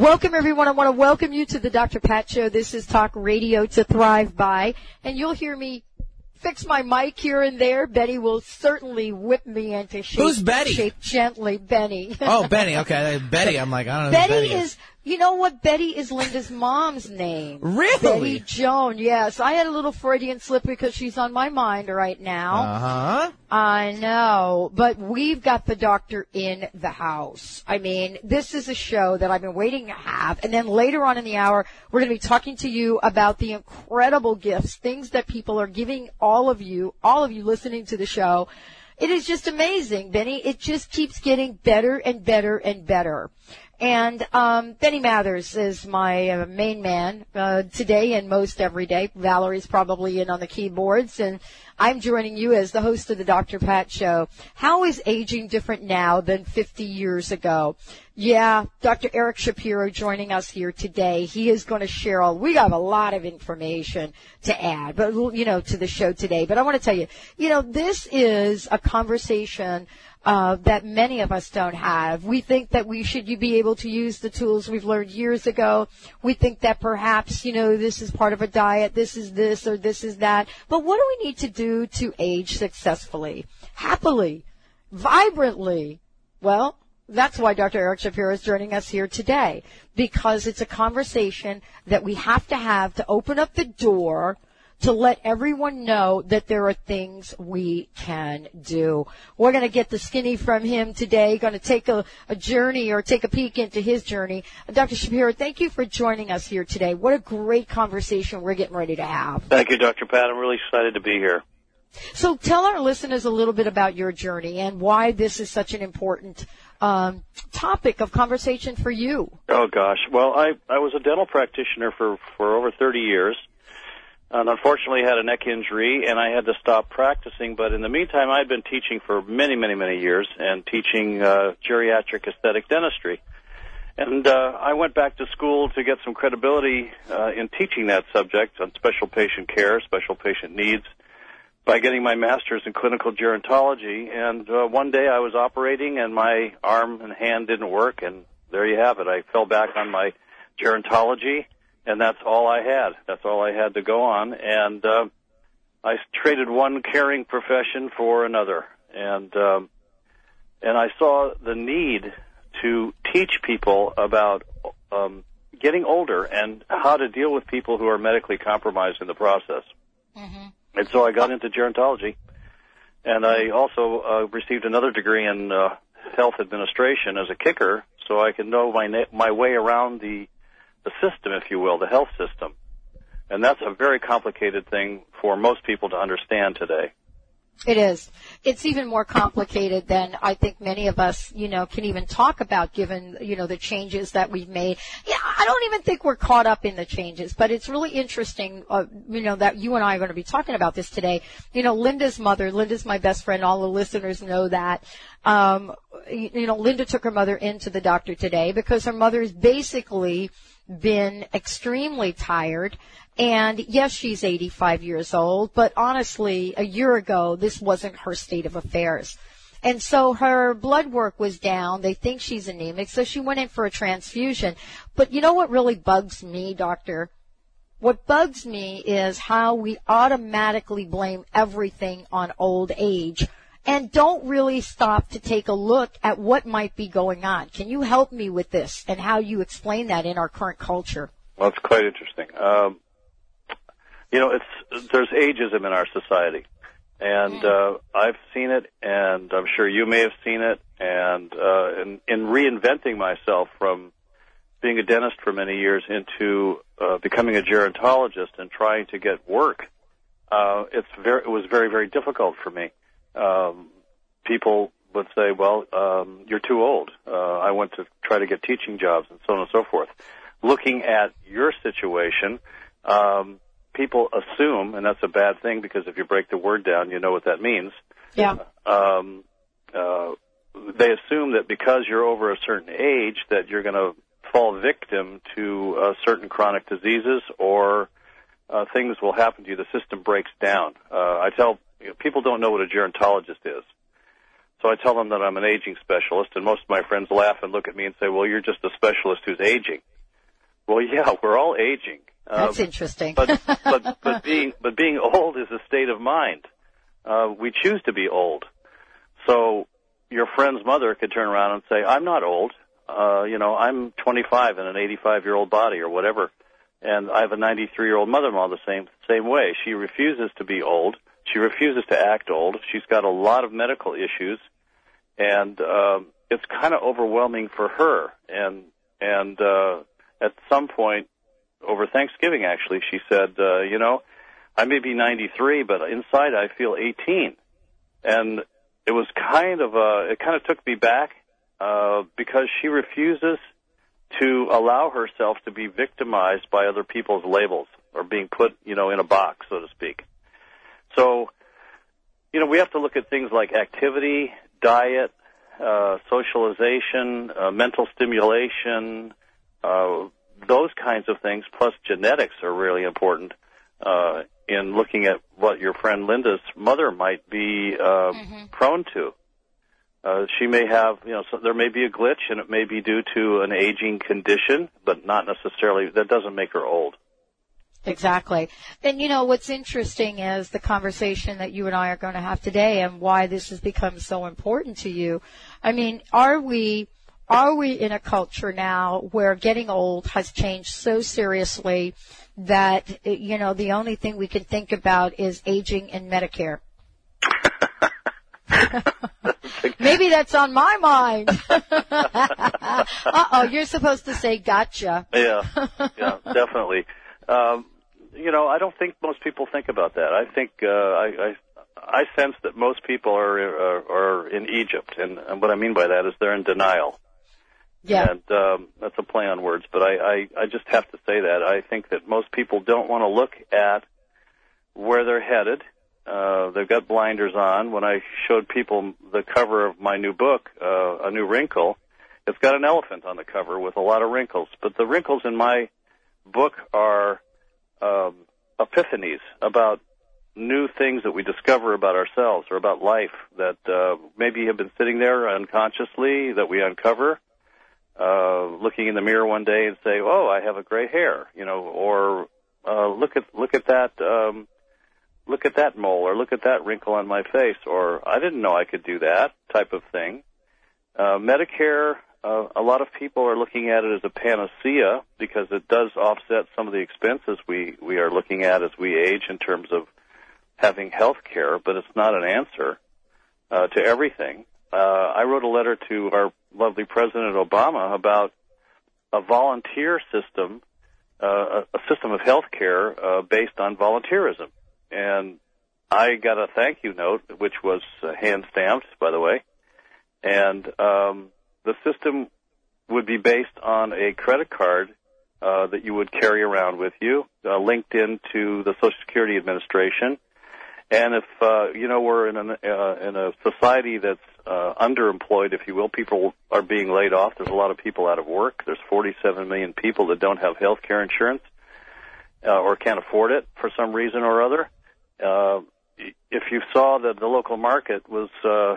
Welcome everyone. I want to welcome you to the Dr. Pat Show. This is Talk Radio to Thrive By. And you'll hear me fix my mic here and there. Betty will certainly whip me into shape. Who's Betty? Shape gently, Benny. Oh, Benny. Okay, Betty. I'm like, I don't know. Betty, Betty is, you know what? Betty is Linda's mom's name. Really? Betty Joan. Yes, I had a little Freudian slip because she's on my mind right now. Uh huh. I know, but we've got the doctor in the house. I mean, this is a show that I've been waiting to have. And then later on in the hour, we're going to be talking to you about the incredible gifts, things that people are giving all of you, all of you listening to the show. It is just amazing, Benny. It just keeps getting better and better and better. And um, Benny Mathers is my uh, main man uh, today and most every day. Valerie's probably in on the keyboards, and I'm joining you as the host of the Dr. Pat Show. How is aging different now than 50 years ago? Yeah, Dr. Eric Shapiro joining us here today. He is going to share all, we have a lot of information to add, but, you know, to the show today. But I want to tell you, you know, this is a conversation uh, that many of us don't have. We think that we should be able to use the tools we've learned years ago. We think that perhaps, you know, this is part of a diet, this is this or this is that. But what do we need to do to age successfully, happily, vibrantly? Well, that's why Dr. Eric Shapiro is joining us here today because it's a conversation that we have to have to open up the door to let everyone know that there are things we can do. We're going to get the skinny from him today, going to take a, a journey or take a peek into his journey. Dr. Shapiro, thank you for joining us here today. What a great conversation we're getting ready to have. Thank you, Dr. Pat. I'm really excited to be here. So tell our listeners a little bit about your journey and why this is such an important um, topic of conversation for you. Oh gosh, well, I I was a dental practitioner for for over 30 years, and unfortunately had a neck injury, and I had to stop practicing. But in the meantime, I'd been teaching for many, many, many years and teaching uh, geriatric aesthetic dentistry. And uh, I went back to school to get some credibility uh, in teaching that subject on special patient care, special patient needs, by getting my master's in clinical gerontology. And uh, one day I was operating and my arm and hand didn't work, and there you have it. I fell back on my gerontology, and that's all I had. That's all I had to go on. And uh, I traded one caring profession for another, and um, and I saw the need to teach people about um, getting older and how to deal with people who are medically compromised in the process. Mm-hmm. And so I got into gerontology, and I also uh, received another degree in uh, health administration as a kicker, so I could know my na- my way around the the system, if you will, the health system. And that's a very complicated thing for most people to understand today. It is. It's even more complicated than I think many of us, you know, can even talk about given, you know, the changes that we've made. Yeah, I don't even think we're caught up in the changes, but it's really interesting, uh, you know, that you and I are going to be talking about this today. You know, Linda's mother, Linda's my best friend, all the listeners know that. Um, you know, Linda took her mother into the doctor today because her mother's basically been extremely tired and yes, she's 85 years old, but honestly, a year ago, this wasn't her state of affairs. And so her blood work was down. They think she's anemic, so she went in for a transfusion. But you know what really bugs me, doctor? What bugs me is how we automatically blame everything on old age and don't really stop to take a look at what might be going on. Can you help me with this and how you explain that in our current culture? Well, it's quite interesting. Um, you know, it's there's ageism in our society, and uh, I've seen it, and I'm sure you may have seen it. And uh, in, in reinventing myself from being a dentist for many years into uh, becoming a gerontologist and trying to get work, uh, it's very it was very very difficult for me. Um, people would say, "Well, um, you're too old." Uh, I went to try to get teaching jobs and so on and so forth. Looking at your situation um, people assume, and that's a bad thing because if you break the word down, you know what that means. Yeah. Um, uh, they assume that because you're over a certain age that you're going to fall victim to uh, certain chronic diseases or uh, things will happen to you. The system breaks down. Uh, I tell you know, people don't know what a gerontologist is. So I tell them that I'm an aging specialist, and most of my friends laugh and look at me and say, "Well, you're just a specialist who's aging." Well, yeah, we're all aging. That's um, interesting. but but but being but being old is a state of mind. Uh, we choose to be old. So your friend's mother could turn around and say, "I'm not old. Uh, you know, I'm 25 in an 85 year old body or whatever." And I have a 93 year old mother-in-law the same same way. She refuses to be old. She refuses to act old. She's got a lot of medical issues, and uh, it's kind of overwhelming for her. And and uh, at some point over Thanksgiving, actually, she said, uh, "You know, I may be 93, but inside I feel 18." And it was kind of uh, it kind of took me back uh, because she refuses to allow herself to be victimized by other people's labels or being put, you know, in a box, so to speak. So, you know, we have to look at things like activity, diet, uh, socialization, uh, mental stimulation, uh, those kinds of things, plus genetics are really important uh, in looking at what your friend Linda's mother might be uh, mm-hmm. prone to. Uh, she may have, you know, so there may be a glitch, and it may be due to an aging condition, but not necessarily. That doesn't make her old. Exactly. And you know, what's interesting is the conversation that you and I are going to have today and why this has become so important to you. I mean, are we, are we in a culture now where getting old has changed so seriously that, you know, the only thing we can think about is aging and Medicare? Maybe that's on my mind. uh oh, you're supposed to say gotcha. Yeah, yeah, definitely. Um, you know, I don't think most people think about that. I think uh, I, I I sense that most people are are, are in Egypt, and, and what I mean by that is they're in denial. Yeah. And um, that's a play on words, but I, I I just have to say that I think that most people don't want to look at where they're headed uh, they've got blinders on. When I showed people the cover of my new book, uh, A New Wrinkle, it's got an elephant on the cover with a lot of wrinkles. But the wrinkles in my book are um, epiphanies about new things that we discover about ourselves or about life that uh, maybe have been sitting there unconsciously that we uncover. Uh, looking in the mirror one day and say, "Oh, I have a gray hair," you know, or uh, look at look at that um, look at that mole or look at that wrinkle on my face or I didn't know I could do that type of thing. Uh, Medicare, uh, a lot of people are looking at it as a panacea because it does offset some of the expenses we, we are looking at as we age in terms of having health care, but it's not an answer uh, to everything. Uh, I wrote a letter to our lovely President Obama about a volunteer system, uh, a system of health care uh, based on volunteerism and I got a thank you note, which was uh, hand stamped, by the way, and um, the system would be based on a credit card uh, that you would carry around with you, uh, linked into the Social Security Administration. And if uh, you know we're in a uh, in a society that's uh, underemployed, if you will, people are being laid off. There's a lot of people out of work. There's 47 million people that don't have health care insurance uh, or can't afford it for some reason or other uh, if you saw that the local market was uh,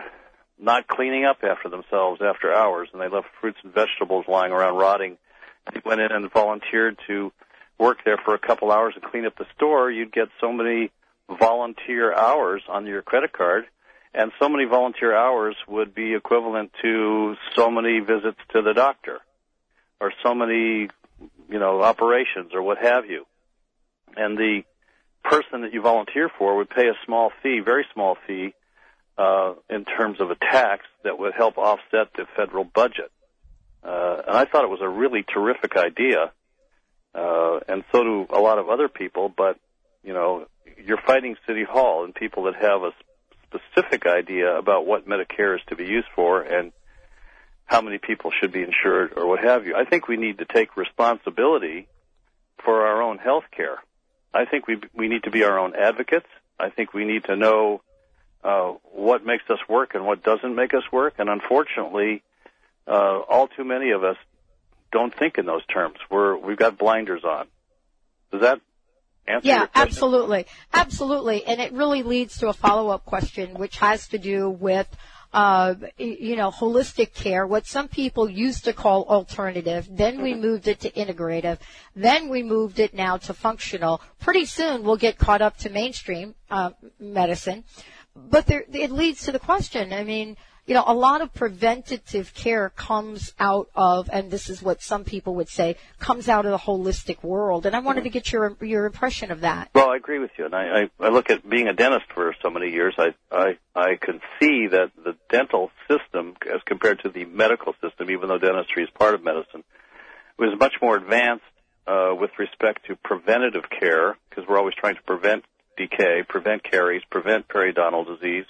not cleaning up after themselves after hours, and they left fruits and vegetables lying around rotting, you went in and volunteered to work there for a couple hours and clean up the store, you'd get so many volunteer hours on your credit card, and so many volunteer hours would be equivalent to so many visits to the doctor, or so many, you know, operations or what have you. And the person that you volunteer for would pay a small fee, very small fee, uh, in terms of a tax that would help offset the federal budget. Uh, and I thought it was a really terrific idea, uh, and so do a lot of other people. But you know, you're fighting City Hall and people that have a specific idea about what Medicare is to be used for and how many people should be insured or what have you. I think we need to take responsibility for our own health care I think we we need to be our own advocates. I think we need to know uh, what makes us work and what doesn't make us work. And unfortunately, uh, all too many of us don't think in those terms. We're we've got blinders on. Does that answer Yeah, your question? absolutely. Absolutely. And it really leads to a follow-up question, which has to do with, uh, you know, holistic care, what some people used to call alternative. Then we moved it to integrative. Then we moved it now to functional. Pretty soon we'll get caught up to mainstream, uh, medicine. But there, it leads to the question. I mean, you know, a lot of preventative care comes out of, and this is what some people would say, comes out of the holistic world. And I wanted to get your your impression of that. Well, I agree with you, and I, I, I look at being a dentist for so many years. I, I I can see that the dental system, as compared to the medical system, even though dentistry is part of medicine, was much more advanced uh, with respect to preventative care because we're always trying to prevent decay, prevent caries, prevent periodontal disease,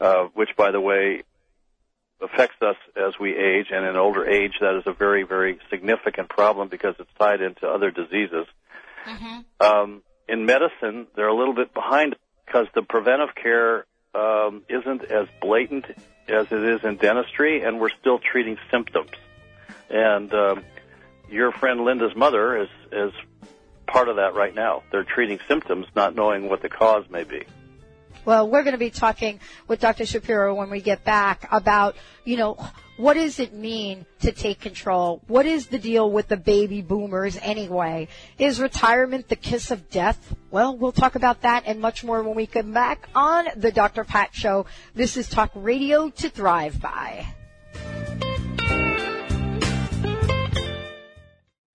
uh, which, by the way, affects us as we age, and in older age, that is a very, very significant problem because it's tied into other diseases. Um, in medicine, they're a little bit behind because the preventive care um, isn't as blatant as it is in dentistry, and we're still treating symptoms. And um, your friend Linda's mother is is part of that right now. They're treating symptoms, not knowing what the cause may be. Well, we're going to be talking with Dr. Shapiro when we get back about, you know, what does it mean to take control? What is the deal with the baby boomers anyway? Is retirement the kiss of death? Well, we'll talk about that and much more when we come back on the Dr. Pat Show. This is Talk Radio to Thrive By.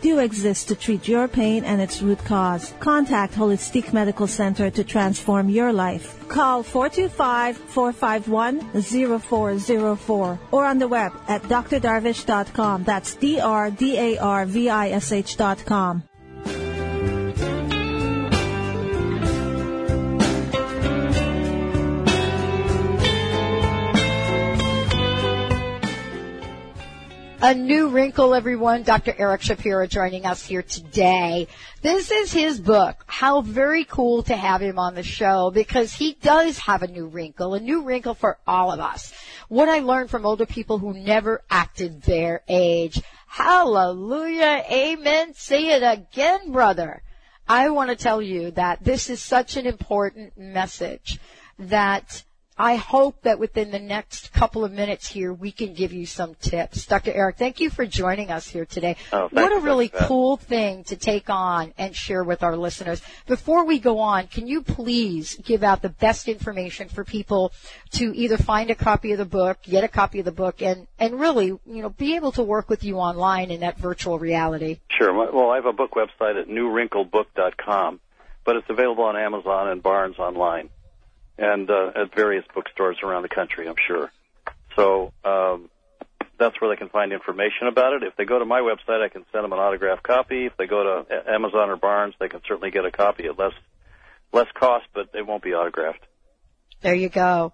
do exist to treat your pain and its root cause. Contact Holistic Medical Center to transform your life. Call 425-451-0404 or on the web at drdarvish.com. That's D-R-D-A-R-V-I-S-H dot com. A new wrinkle, everyone. Dr. Eric Shapiro joining us here today. This is his book. How very cool to have him on the show because he does have a new wrinkle, a new wrinkle for all of us. What I learned from older people who never acted their age. Hallelujah. Amen. Say it again, brother. I want to tell you that this is such an important message that I hope that within the next couple of minutes here, we can give you some tips. Dr. Eric, thank you for joining us here today. Oh, what a really cool thing to take on and share with our listeners. Before we go on, can you please give out the best information for people to either find a copy of the book, get a copy of the book, and, and really, you know, be able to work with you online in that virtual reality? Sure. Well, I have a book website at newwrinklebook.com, but it's available on Amazon and Barnes online, and uh, at various bookstores around the country, I'm sure. So um, that's where they can find information about it. If they go to my website, I can send them an autographed copy. If they go to Amazon or Barnes, they can certainly get a copy at less less cost, but it won't be autographed. There you go.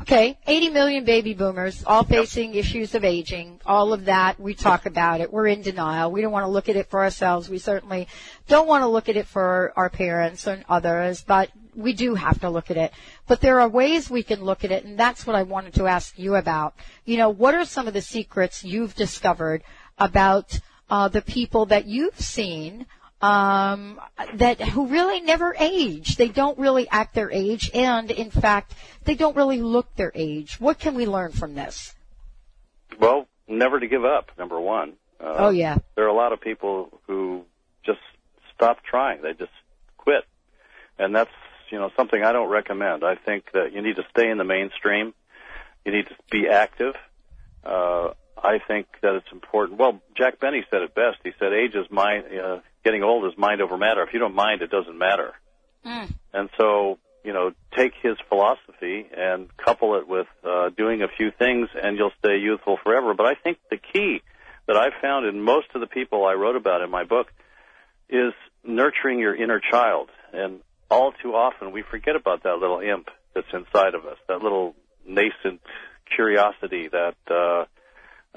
Okay, 80 million baby boomers, all facing issues of aging. All of that, we talk about it. We're in denial. We don't want to look at it for ourselves. We certainly don't want to look at it for our parents and others, but we do have to look at it. But there are ways we can look at it, and that's what I wanted to ask you about. You know, what are some of the secrets you've discovered about uh, the people that you've seen um, that who really never age. They don't really act their age, and in fact, they don't really look their age. What can we learn from this? Well, never to give up. Number one. Uh, Oh yeah, there are a lot of people who just stop trying. They just quit. And that's, you know, something I don't recommend. I think that you need to stay in the mainstream. You need to be active. Uh, I think that it's important. Well, Jack Benny said it best. He said, age is mind, uh, getting old is mind over matter. If you don't mind, it doesn't matter. And so, you know, take his philosophy and couple it with uh, doing a few things, and you'll stay youthful forever. But I think the key that I've found in most of the people I wrote about in my book is nurturing your inner child. And all too often we forget about that little imp that's inside of us, that little nascent curiosity, that uh,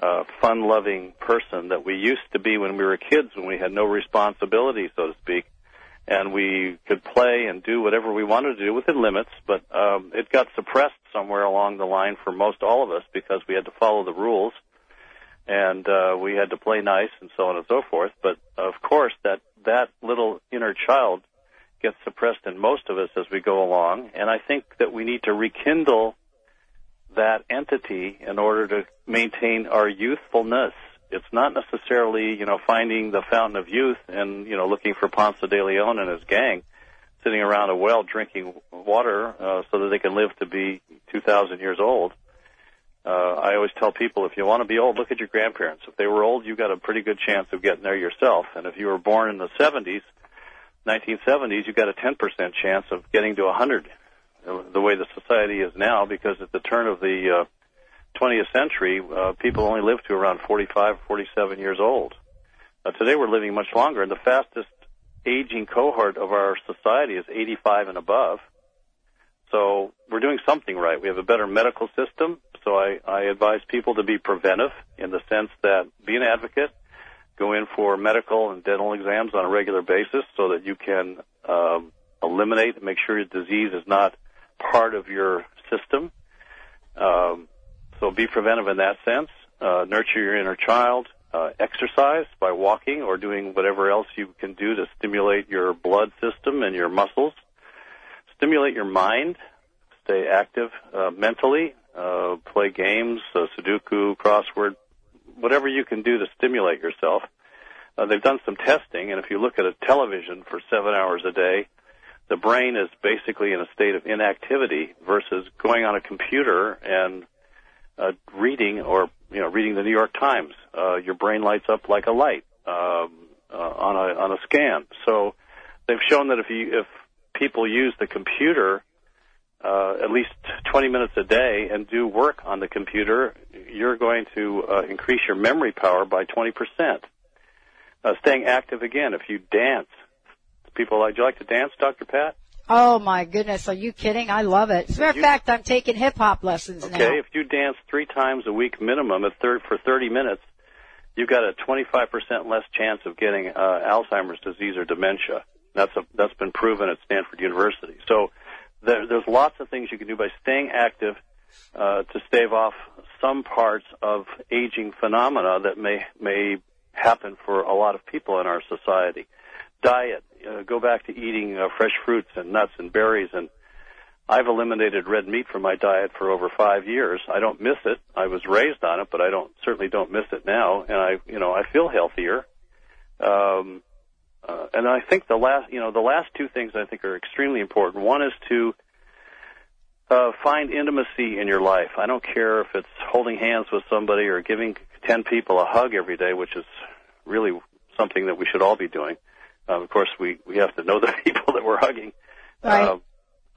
uh, fun-loving person that we used to be when we were kids, when we had no responsibility, so to speak and we could play and do whatever we wanted to do within limits, but um, it got suppressed somewhere along the line for most all of us because we had to follow the rules and uh, we had to play nice and so on and so forth. But of course, that that little inner child gets suppressed in most of us as we go along, and I think that we need to rekindle that entity in order to maintain our youthfulness it's not necessarily, you know, finding the fountain of youth and, you know, looking for Ponce de Leon and his gang sitting around a well drinking water uh, so that they can live to be 2,000 years old. Uh, I always tell people if you want to be old, look at your grandparents. If they were old, you got a pretty good chance of getting there yourself. And if you were born in the 70s, 1970s, you got a 10% chance of getting to 100 uh, the way the society is now because at the turn of the uh, 20th century, uh, people only lived to around 45, 47 years old. Uh, today we're living much longer, and the fastest aging cohort of our society is 85 and above. So we're doing something right. We have a better medical system, so I, I advise people to be preventive in the sense that be an advocate, go in for medical and dental exams on a regular basis so that you can um, eliminate and make sure your disease is not part of your system. Um, so be preventive in that sense. Uh, nurture your inner child. Uh, exercise by walking or doing whatever else you can do to stimulate your blood system and your muscles. Stimulate your mind. Stay active uh, mentally. Uh, play games, uh, Sudoku, crossword, whatever you can do to stimulate yourself. Uh, they've done some testing, and if you look at a television for seven hours a day, the brain is basically in a state of inactivity versus going on a computer and uh, reading or you know reading the New York Times. Uh, your brain lights up like a light um, uh, on a on a scan. So they've shown that if you if people use the computer uh, at least 20 minutes a day and do work on the computer, you're going to uh, increase your memory power by 20 percent. Uh, staying active again. If you dance, people like. Do you like to dance, Dr. Pat? Oh my goodness, are you kidding? I love it. As a matter of fact, I'm taking hip hop lessons Okay, now. Okay, if you dance three times a week minimum at thir- for 30 minutes, you've got a 25% less chance of getting uh, Alzheimer's disease or dementia. That's a, that's been proven at Stanford University. So there, there's lots of things you can do by staying active uh, to stave off some parts of aging phenomena that may may happen for a lot of people in our society. Diet, uh, go back to eating uh, fresh fruits and nuts and berries and I've eliminated red meat from my diet for over five years. I don't miss it. I was raised on it, but I don't certainly don't miss it now, and I you know I feel healthier. Um, uh, and I think the last you know the last two things I think are extremely important. One is to uh, find intimacy in your life. I don't care if it's holding hands with somebody or giving ten people a hug every day, which is really something that we should all be doing. Uh, of course, we we have to know the people that we're hugging. Right. Uh,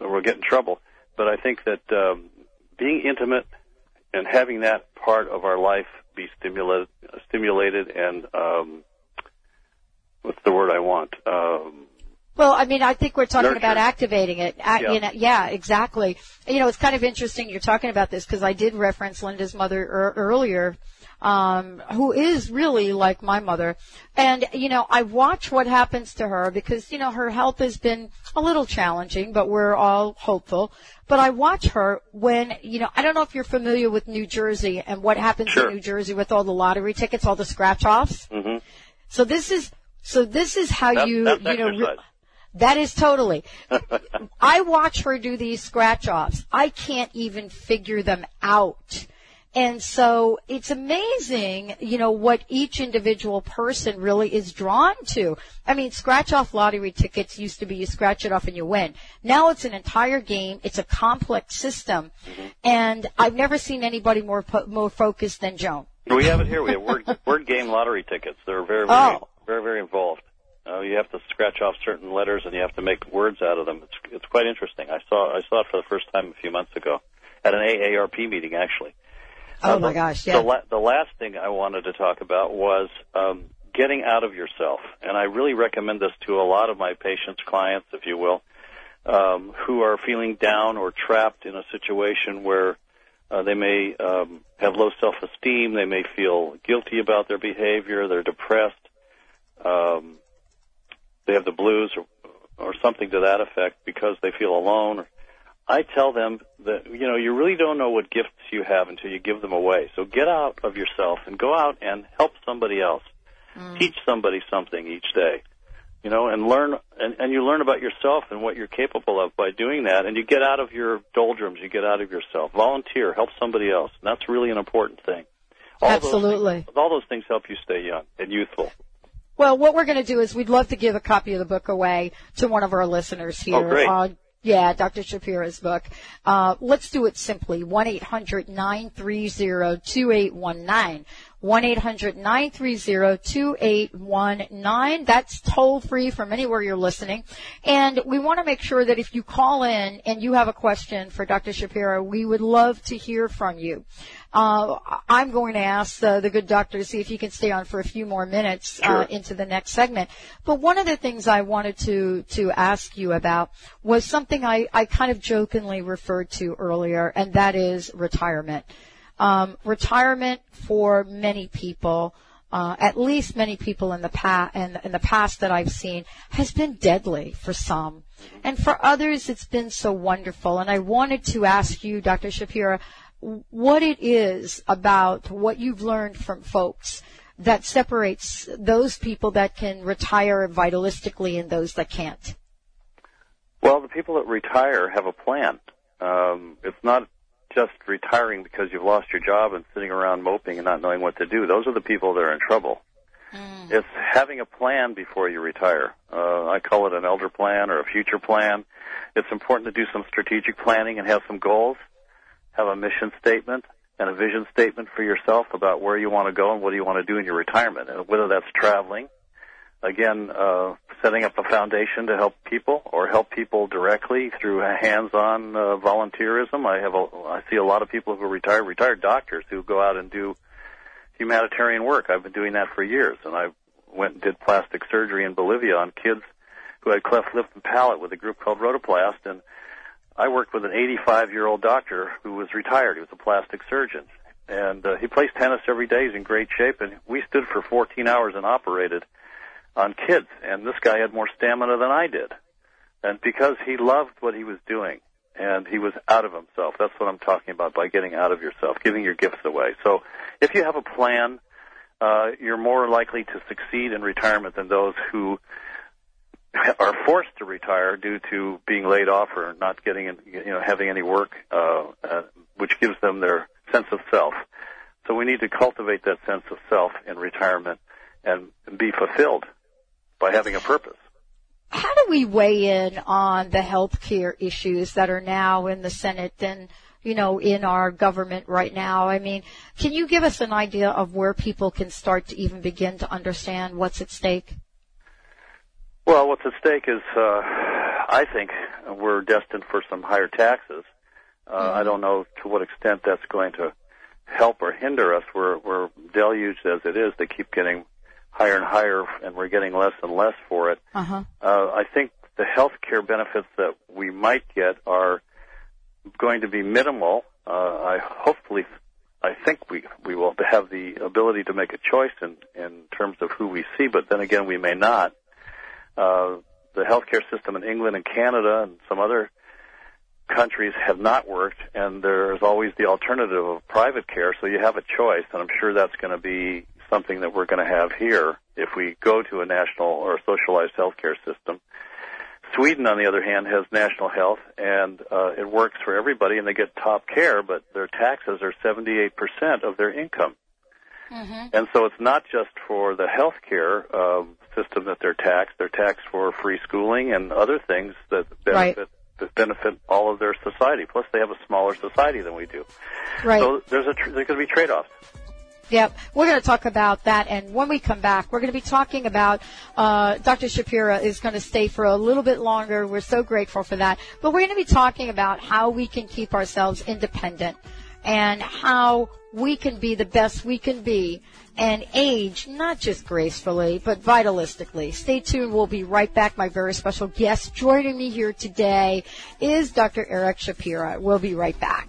or we'll get in trouble. But I think that um, being intimate and having that part of our life be stimulated, stimulated, and um, what's the word I want? Um, Well, I mean, I think we're talking Nurture. about activating it. A- Yeah. You know, yeah, exactly. You know, it's kind of interesting you're talking about this because I did reference Linda's mother er- earlier, um, who is really like my mother. And, you know, I watch what happens to her because, you know, her health has been a little challenging, but we're all hopeful. But I watch her when, you know, I don't know if you're familiar with New Jersey and what happens Sure. in New Jersey with all the lottery tickets, all the scratch offs. hmm So this is, so this is how That's- you, that's you know, re- that is totally. I watch her do these scratch offs. I can't even figure them out. And so it's amazing, you know, what each individual person really is drawn to. I mean, scratch off lottery tickets used to be you scratch it off and you win. Now it's an entire game. It's a complex system. Mm-hmm. And I've never seen anybody more, po- more focused than Joan. We have it here. We have word, word game lottery tickets. They're very, very, Oh. Very, very involved. Uh, you have to scratch off certain letters, and you have to make words out of them. It's it's quite interesting. I saw I saw it for the first time a few months ago at an AARP meeting, actually. Oh Uh, my the- gosh, The, yeah. la- the last thing I wanted to talk about was um, getting out of yourself, and I really recommend this to a lot of my patients, clients, if you will, um, who are feeling down or trapped in a situation where uh, they may um, have low self-esteem, they may feel guilty about their behavior, they're depressed, um, have the blues or, or something to that effect because they feel alone. I tell them that you know you really don't know what gifts you have until you give them away. So get out of yourself and go out and help somebody else. Mm. Teach somebody something each day. You know, and learn and, and you learn about yourself and what you're capable of by doing that and you get out of your doldrums, you get out of yourself. Volunteer, help somebody else. And that's really an important thing. All Those Absolutely. things, all those things help you stay young and youthful. Well, what we're going to do is we'd love to give a copy of the book away to one of our listeners here. Oh, great. Uh, yeah, Dr. Shapira's book. Uh, let's do it simply. 1-800-930-2819. 1-800-930-2819. That's toll free from anywhere you're listening. And we want to make sure that if you call in and you have a question for Dr. Shapiro, we would love to hear from you. Uh, I'm going to ask uh, the good doctor to see if he can stay on for a few more minutes uh, Sure. into the next segment. But one of the things I wanted to to ask you about was something I, I kind of jokingly referred to earlier, and that is retirement. Um, retirement for many people, uh, at least many people in the past in, in the past that I've seen, has been deadly for some, and for others it's been so wonderful. And I wanted to ask you, Dr. Shapiro, what it is about what you've learned from folks that separates those people that can retire vitalistically and those that can't. Well, the people that retire have a plan. Um, it's not just retiring because you've lost your job and sitting around moping and not knowing what to do. Those are the people that are in trouble. It's having a plan before you retire. Uh, I call it an elder plan or a future plan. It's important to do some strategic planning and have some goals, have a mission statement and a vision statement for yourself about where you want to go and what do you want to do in your retirement, and whether that's traveling, again, uh, setting up a foundation to help people or help people directly through hands-on uh, volunteerism. I have a, I see a lot of people who are retired, retired doctors who go out and do humanitarian work. I've been doing that for years, and I went and did plastic surgery in Bolivia on kids who had cleft lip and palate with a group called Rotaplast, and I worked with an 85-year-old doctor who was retired. He was a plastic surgeon, and uh, he plays tennis every day. He's in great shape, and we stood for 14 hours and operated on kids, and this guy had more stamina than I did, and because he loved what he was doing, and he was out of himself. That's what I'm talking about by getting out of yourself, giving your gifts away. So, if you have a plan, uh, you're more likely to succeed in retirement than those who are forced to retire due to being laid off or not getting, you know, having any work, uh, uh, which gives them their sense of self. So we need to cultivate that sense of self in retirement and be fulfilled by having a purpose. How do we weigh in on the health care issues that are now in the Senate and, you know, in our government right now? I mean, can you give us an idea of where people can start to even begin to understand what's at stake? Well, what's at stake is, uh, I think we're destined for some higher taxes. Uh, mm-hmm. I don't know to what extent that's going to help or hinder us. We're, we're deluged as it is. They keep getting higher and higher, and we're getting less and less for it. Uh-huh. Uh, I think the health care benefits that we might get are going to be minimal. Uh, I hopefully, I think we we will have the ability to make a choice in in terms of who we see, but then again, we may not. Uh, the healthcare system in England and Canada and some other countries have not worked, and there's always the alternative of private care. So you have a choice, and I'm sure that's going to be something that we're going to have here if we go to a national or a socialized healthcare system. Sweden, on the other hand, has national health, and uh, it works for everybody, and they get top care, but their taxes are 78% of their income. Mm-hmm. And so it's not just for the health care um, system that they're taxed; they're taxed for free schooling and other things that benefit right that benefit all of their society. Plus, they have a smaller society than we do. Right. So there's a tr- there's going to be trade-offs. Yep, we're going to talk about that, and when we come back, we're going to be talking about uh, Dr. Shapira is going to stay for a little bit longer. We're so grateful for that, but we're going to be talking about how we can keep ourselves independent and how we can be the best we can be and age not just gracefully, but vitalistically. Stay tuned. We'll be right back. My very special guest joining me here today is Dr. Eric Shapira. We'll be right back.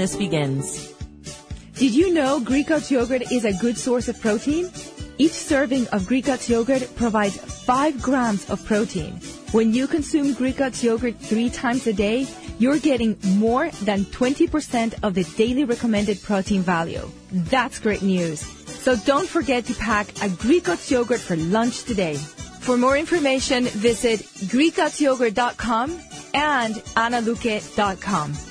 begins. Did you know Greek yogurt is a good source of protein? Each serving of Greek yogurt provides 5 grams of protein. When you consume Greek yogurt three times a day, you're getting more than 20% of the daily recommended protein value. That's great news. So don't forget to pack a Greek yogurt for lunch today. For more information, visit GreekGodsYogurt.com and AnaLuque.com.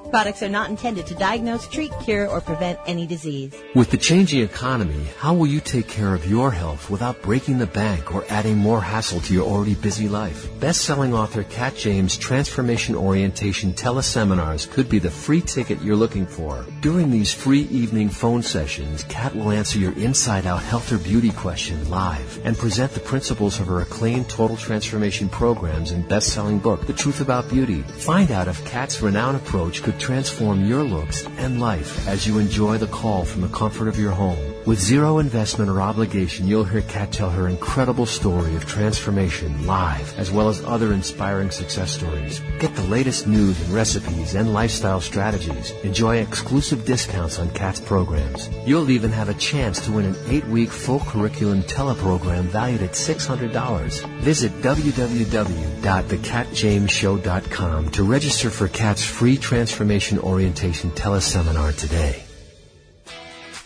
Products are not intended to diagnose, treat, cure, or prevent any disease. With the changing economy, how will you take care of your health without breaking the bank or adding more hassle to your already busy life? Best-selling author Kat James' Transformation Orientation teleseminars could be the free ticket you're looking for. During these free evening phone sessions, Kat will answer your inside-out health or beauty question live and present the principles of her acclaimed total transformation programs and best-selling book, The Truth About Beauty. Find out if Kat's renowned approach could transform your looks and life as you enjoy the call from the comfort of your home. With zero investment or obligation, you'll hear Kat tell her incredible story of transformation live, as well as other inspiring success stories. Get the latest news and recipes and lifestyle strategies. Enjoy exclusive discounts on Kat's programs. You'll even have a chance to win an eight-week full curriculum teleprogram valued at $600. Visit www.thekatjamesshow.com to register for Kat's free transformation orientation teleseminar today.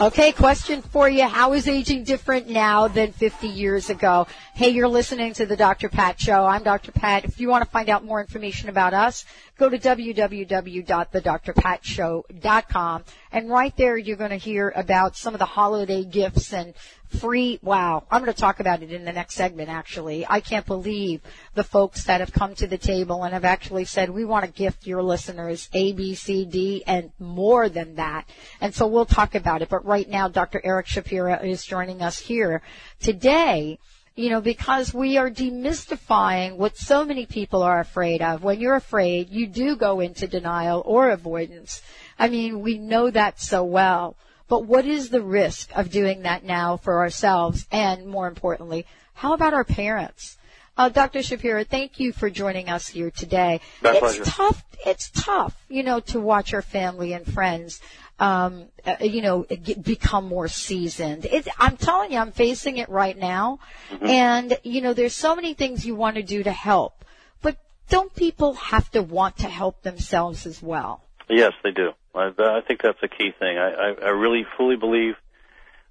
Okay, question for you. How is aging different now than 50 years ago? Hey, you're listening to the Dr. Pat Show. I'm Dr. Pat. If you want to find out more information about us, go to www.thedrpatshow.com and right there you're going to hear about some of the holiday gifts and free, wow, I'm going to talk about it in the next segment actually. I can't believe the folks that have come to the table and have actually said, we want to gift your listeners A, B, C, D, and more than that. And so we'll talk about it. But right now, Dr. Eric Shapira is joining us here today you know, because we are demystifying what so many people are afraid of. When you're afraid, you do go into denial or avoidance. I mean, we know that so well. But what is the risk of doing that now for ourselves? And more importantly, how about our parents? Uh, Dr. Shapira, thank you for joining us here today. My it's pleasure. tough. It's tough, you know, to watch our family and friends, um, uh, you know, get, become more seasoned. It, I'm telling you, I'm facing it right now, Mm-hmm. and you know, there's so many things you want to do to help, but don't people have to want to help themselves as well? Yes, they do. I, I think that's a key thing. I, I, I really fully believe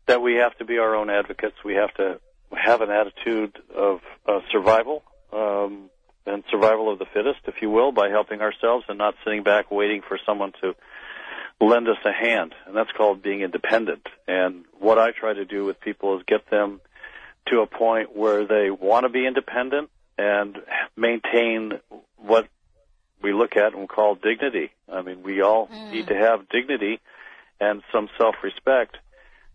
that we have to be our own advocates. We have to have an attitude of uh, survival um, and survival of the fittest, if you will, by helping ourselves and not sitting back waiting for someone to lend us a hand. And that's called being independent. And what I try to do with people is get them to a point where they want to be independent and maintain what we look at and call dignity. I mean, we all need to have dignity and some self-respect.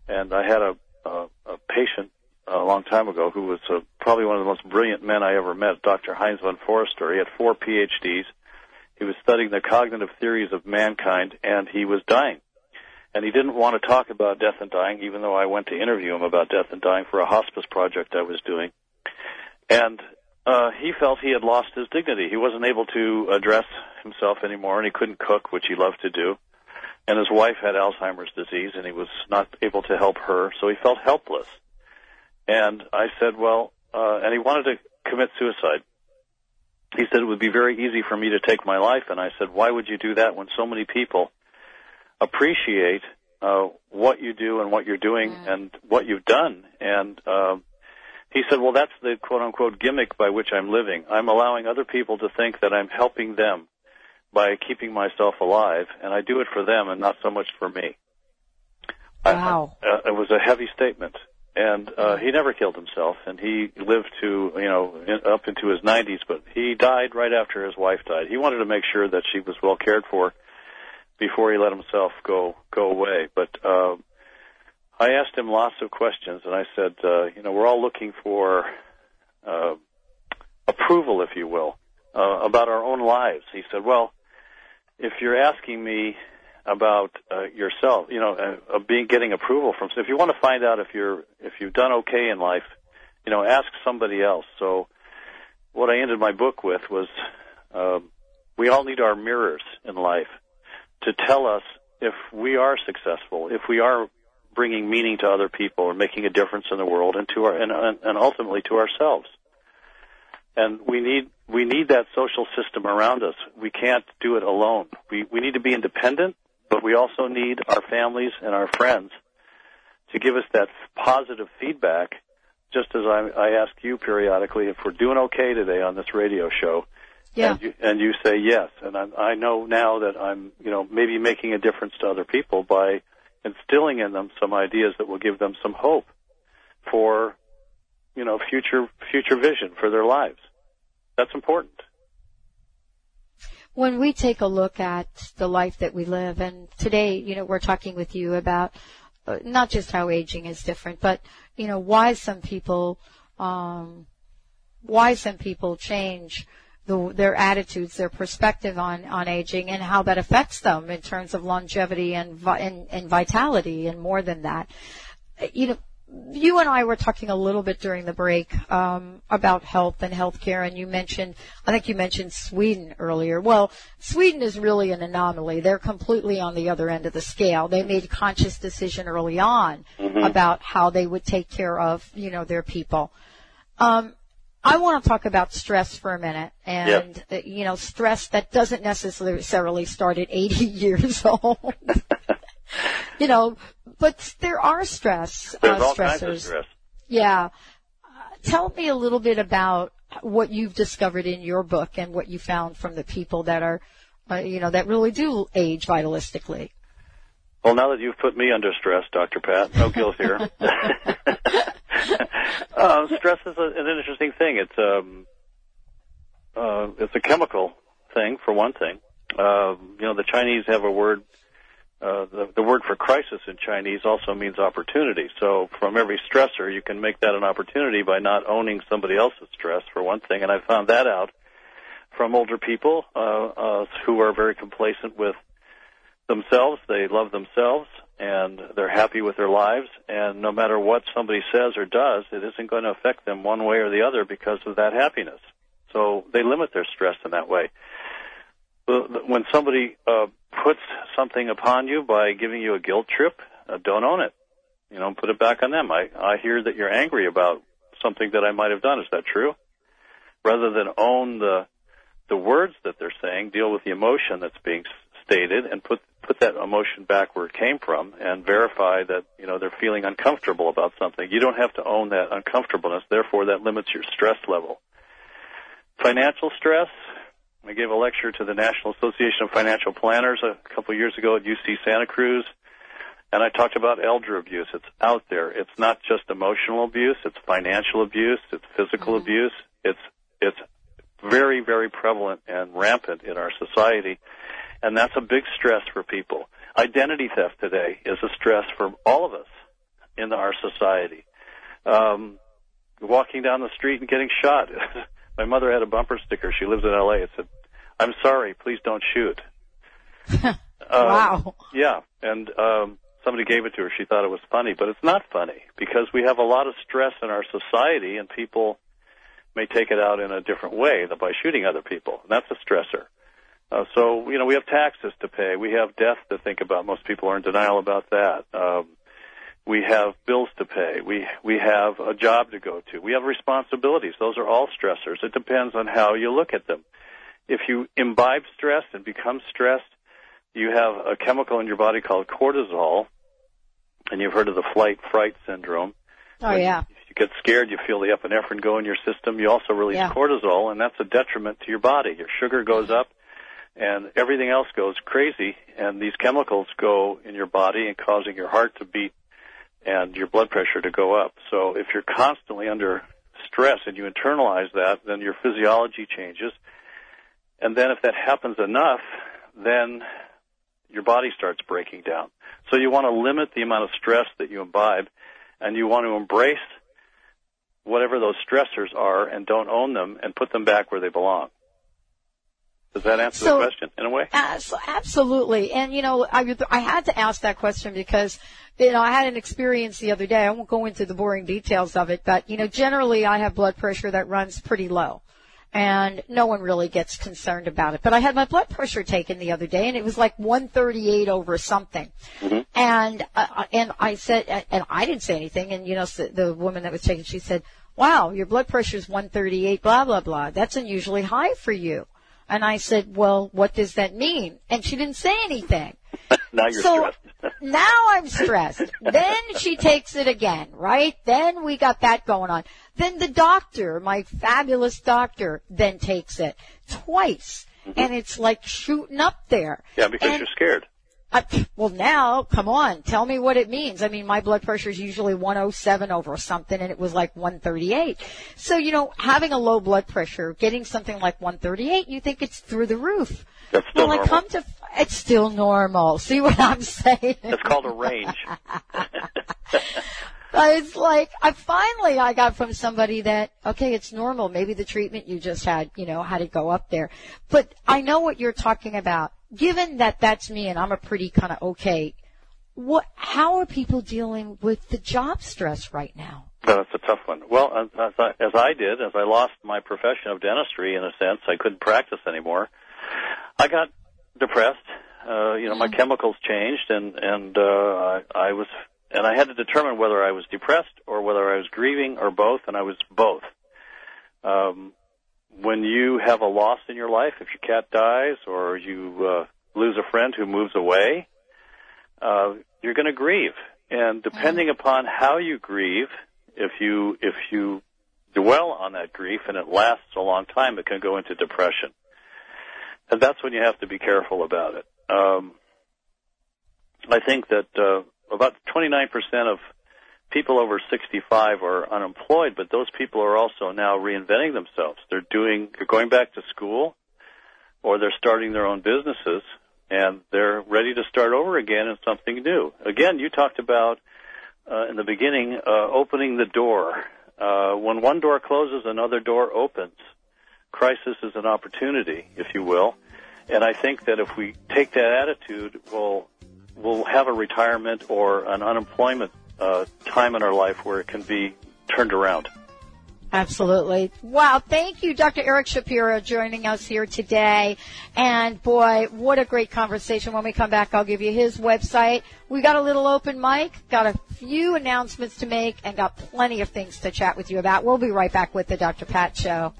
And I had a, a, a patient a long time ago who was uh probably one of the most brilliant men I ever met, Dr. Heinz von Foerster. He had four PhDs. He was studying the cognitive theories of mankind, and he was dying. And he didn't want to talk about death and dying, even though I went to interview him about death and dying for a hospice project I was doing. And uh, he felt he had lost his dignity. He wasn't able to address himself anymore, and he couldn't cook, which he loved to do. And his wife had Alzheimer's disease, and he was not able to help her, so he felt helpless. And I said, well, uh, and he wanted to commit suicide. He said it would be very easy for me to take my life, and I said, why would you do that when so many people appreciate uh, what you do and what you're doing and what you've done? And um, he said, well, that's the quote unquote gimmick by which I'm living. I'm allowing other people to think that I'm helping them by keeping myself alive, and I do it for them and not so much for me. Wow. I, uh, it was a heavy statement. And uh, he never killed himself, and he lived to you know in, up into his 90s. But he died right after his wife died. He wanted to make sure that she was well cared for before he let himself go go away. But uh, I asked him lots of questions, and I said, uh, you know, we're all looking for uh, approval, if you will, uh, about our own lives. He said, well, if you're asking me about uh, yourself, you know, uh, being getting approval from. So if you want to find out if you're if you've done okay in life, you know, ask somebody else. So what I ended my book with was, um, we all need our mirrors in life to tell us if we are successful, if we are bringing meaning to other people or making a difference in the world and to our and, and ultimately to ourselves. And we need we need that social system around us. We can't do it alone. We we need to be independent, but we also need our families and our friends to give us that positive feedback. Just as I, I ask you periodically if we're doing okay today on this radio show, Yeah. and you, and you say yes, and I, I know now that I'm, you know, maybe making a difference to other people by instilling in them some ideas that will give them some hope for, you know, future future vision for their lives. That's important. When we take a look at the life that we live, and today, you know, we're talking with you about uh, not just how aging is different, but you know why some people, um, why some people change the, their attitudes, their perspective on on aging, and how that affects them in terms of longevity and and, and vitality, and more than that. You know, you and I were talking a little bit during the break um, about health and healthcare, and you mentioned, I think you mentioned Sweden earlier. Well, Sweden is really an anomaly. They're completely on the other end of the scale. They made a conscious decision early on Mm-hmm. Mhm. about how they would take care of, you know, their people. Um, I want to talk about stress for a minute, and uh, you know, stress that doesn't necessarily start at 80 years old. you know, but there are stress There's uh, all stressors. kinds of stress. Yeah. Uh, tell me a little bit about what you've discovered in your book and what you found from the people that are, uh, you know, that really do age vitalistically. Well, now that you've put me under stress, Dr. Pat, no guilt here. uh, stress is a, an interesting thing. It's um, uh, it's a chemical thing for one thing. Uh, you know, the Chinese have a word. Uh, the, the word for crisis in Chinese also means opportunity. So from every stressor, you can make that an opportunity by not owning somebody else's stress, for one thing. And I found that out from older people uh, uh, who are very complacent with themselves. They love themselves and they're happy with their lives. And no matter what somebody says or does, it isn't going to affect them one way or the other because of that happiness. So they limit their stress in that way. When somebody uh, puts something upon you by giving you a guilt trip, uh, don't own it. You know, put it back on them. I, I hear that you're angry about something that I might have done. Is that true? Rather than own the the words that they're saying, deal with the emotion that's being stated, and put put that emotion back where it came from, and verify that you know they're feeling uncomfortable about something. You don't have to own that uncomfortableness. Therefore, that limits your stress level. Financial stress. I gave a lecture to the National Association of Financial Planners a couple of years ago at UC Santa Cruz, and I talked about elder abuse. It's out there. It's not just emotional abuse. It's financial abuse. It's physical abuse. It's it's very very prevalent and rampant in our society, and that's a big stress for people. Identity theft today is a stress for all of us in our society. Um, walking down the street and getting shot. My mother had a bumper sticker. She lives in L.A. It said, "I'm sorry, please don't shoot." Um, wow. Yeah, and um, somebody gave it to her. She thought it was funny, but it's not funny because we have a lot of stress in our society, and people may take it out in a different way than by shooting other people. And that's a stressor. Uh, so you know, we have taxes to pay. We have death to think about. Most people are in denial about that. Um, we have bills to pay. We we have a job to go to. We have responsibilities. Those are all stressors. It depends on how you look at them. If you imbibe stress and become stressed, you have a chemical in your body called cortisol, and you've heard of the flight fright syndrome. Oh yeah. You get scared, you feel the epinephrine go in your system. You also release Yeah. cortisol, and that's a detriment to your body. Your sugar goes up, and everything else goes crazy. And these chemicals go in your body and causing your heart to beat and your blood pressure to go up. So if you're constantly under stress and you internalize that, then your physiology changes. And then if that happens enough, then your body starts breaking down. So you want to limit the amount of stress that you imbibe and you want to embrace whatever those stressors are and don't own them and put them back where they belong. Does that answer So- the question in a way? Abs- Absolutely. And, you know, I, I had to ask that question because, you know, I had an experience the other day. I won't go into the boring details of it, but, you know, generally I have blood pressure that runs pretty low. And no one really gets concerned about it. But I had my blood pressure taken the other day and it was like 138 over something. Mm-hmm. And, uh, uh, and I said, uh, and I didn't say anything. And, you know, the woman that was taking, she said, wow, your blood pressure is 138, blah, blah, blah. That's unusually high for you. And I said, well, what does that mean? And she didn't say anything. now you're so stressed. now I'm stressed. then she takes it again, right? Then we got that going on. Then the doctor, my fabulous doctor, then takes it twice. Mm-hmm. And it's like shooting up there. Yeah, because And- you're scared. I, well, now, come on, tell me what it means. I mean, my blood pressure is usually 107 over something, and it was like 138. So, you know, having a low blood pressure, getting something like 138, you think it's through the roof. That's well, I come to, it's still normal. See what I'm saying? It's called a range. But it's like I finally I got from somebody that okay, it's normal. Maybe the treatment you just had, you know, had to go up there. But I know what you're talking about. Given that that's me and I'm a pretty kind of okay, what? How are people dealing with the job stress right now? That's a tough one. Well, as I, as I did, as I lost my profession of dentistry in a sense, I couldn't practice anymore. I got depressed. Uh, you know, my chemicals changed, and and uh, I, I was and I had to determine whether I was depressed or whether I was grieving or both, and I was both. Um, when you have a loss in your life, if your cat dies or you uh, lose a friend who moves away, uh, you're going to grieve. And depending upon how you grieve, if you if you dwell on that grief and it lasts a long time, it can go into depression. And that's when you have to be careful about it. Um, I think that uh, about 29% of people over 65 are unemployed, but those people are also now reinventing themselves. They're doing, they're going back to school, or they're starting their own businesses, and they're ready to start over again in something new. Again, you talked about uh, in the beginning uh, opening the door. Uh, when one door closes, another door opens. Crisis is an opportunity, if you will. And I think that if we take that attitude, we'll we'll have a retirement or an unemployment uh, time in our life where it can be turned around. Absolutely. Wow. Thank you, Dr. Eric Shapira, joining us here today. And boy, what a great conversation. When we come back, I'll give you his website. We got a little open mic, got a few announcements to make, and got plenty of things to chat with you about. We'll be right back with the Dr. Pat Show.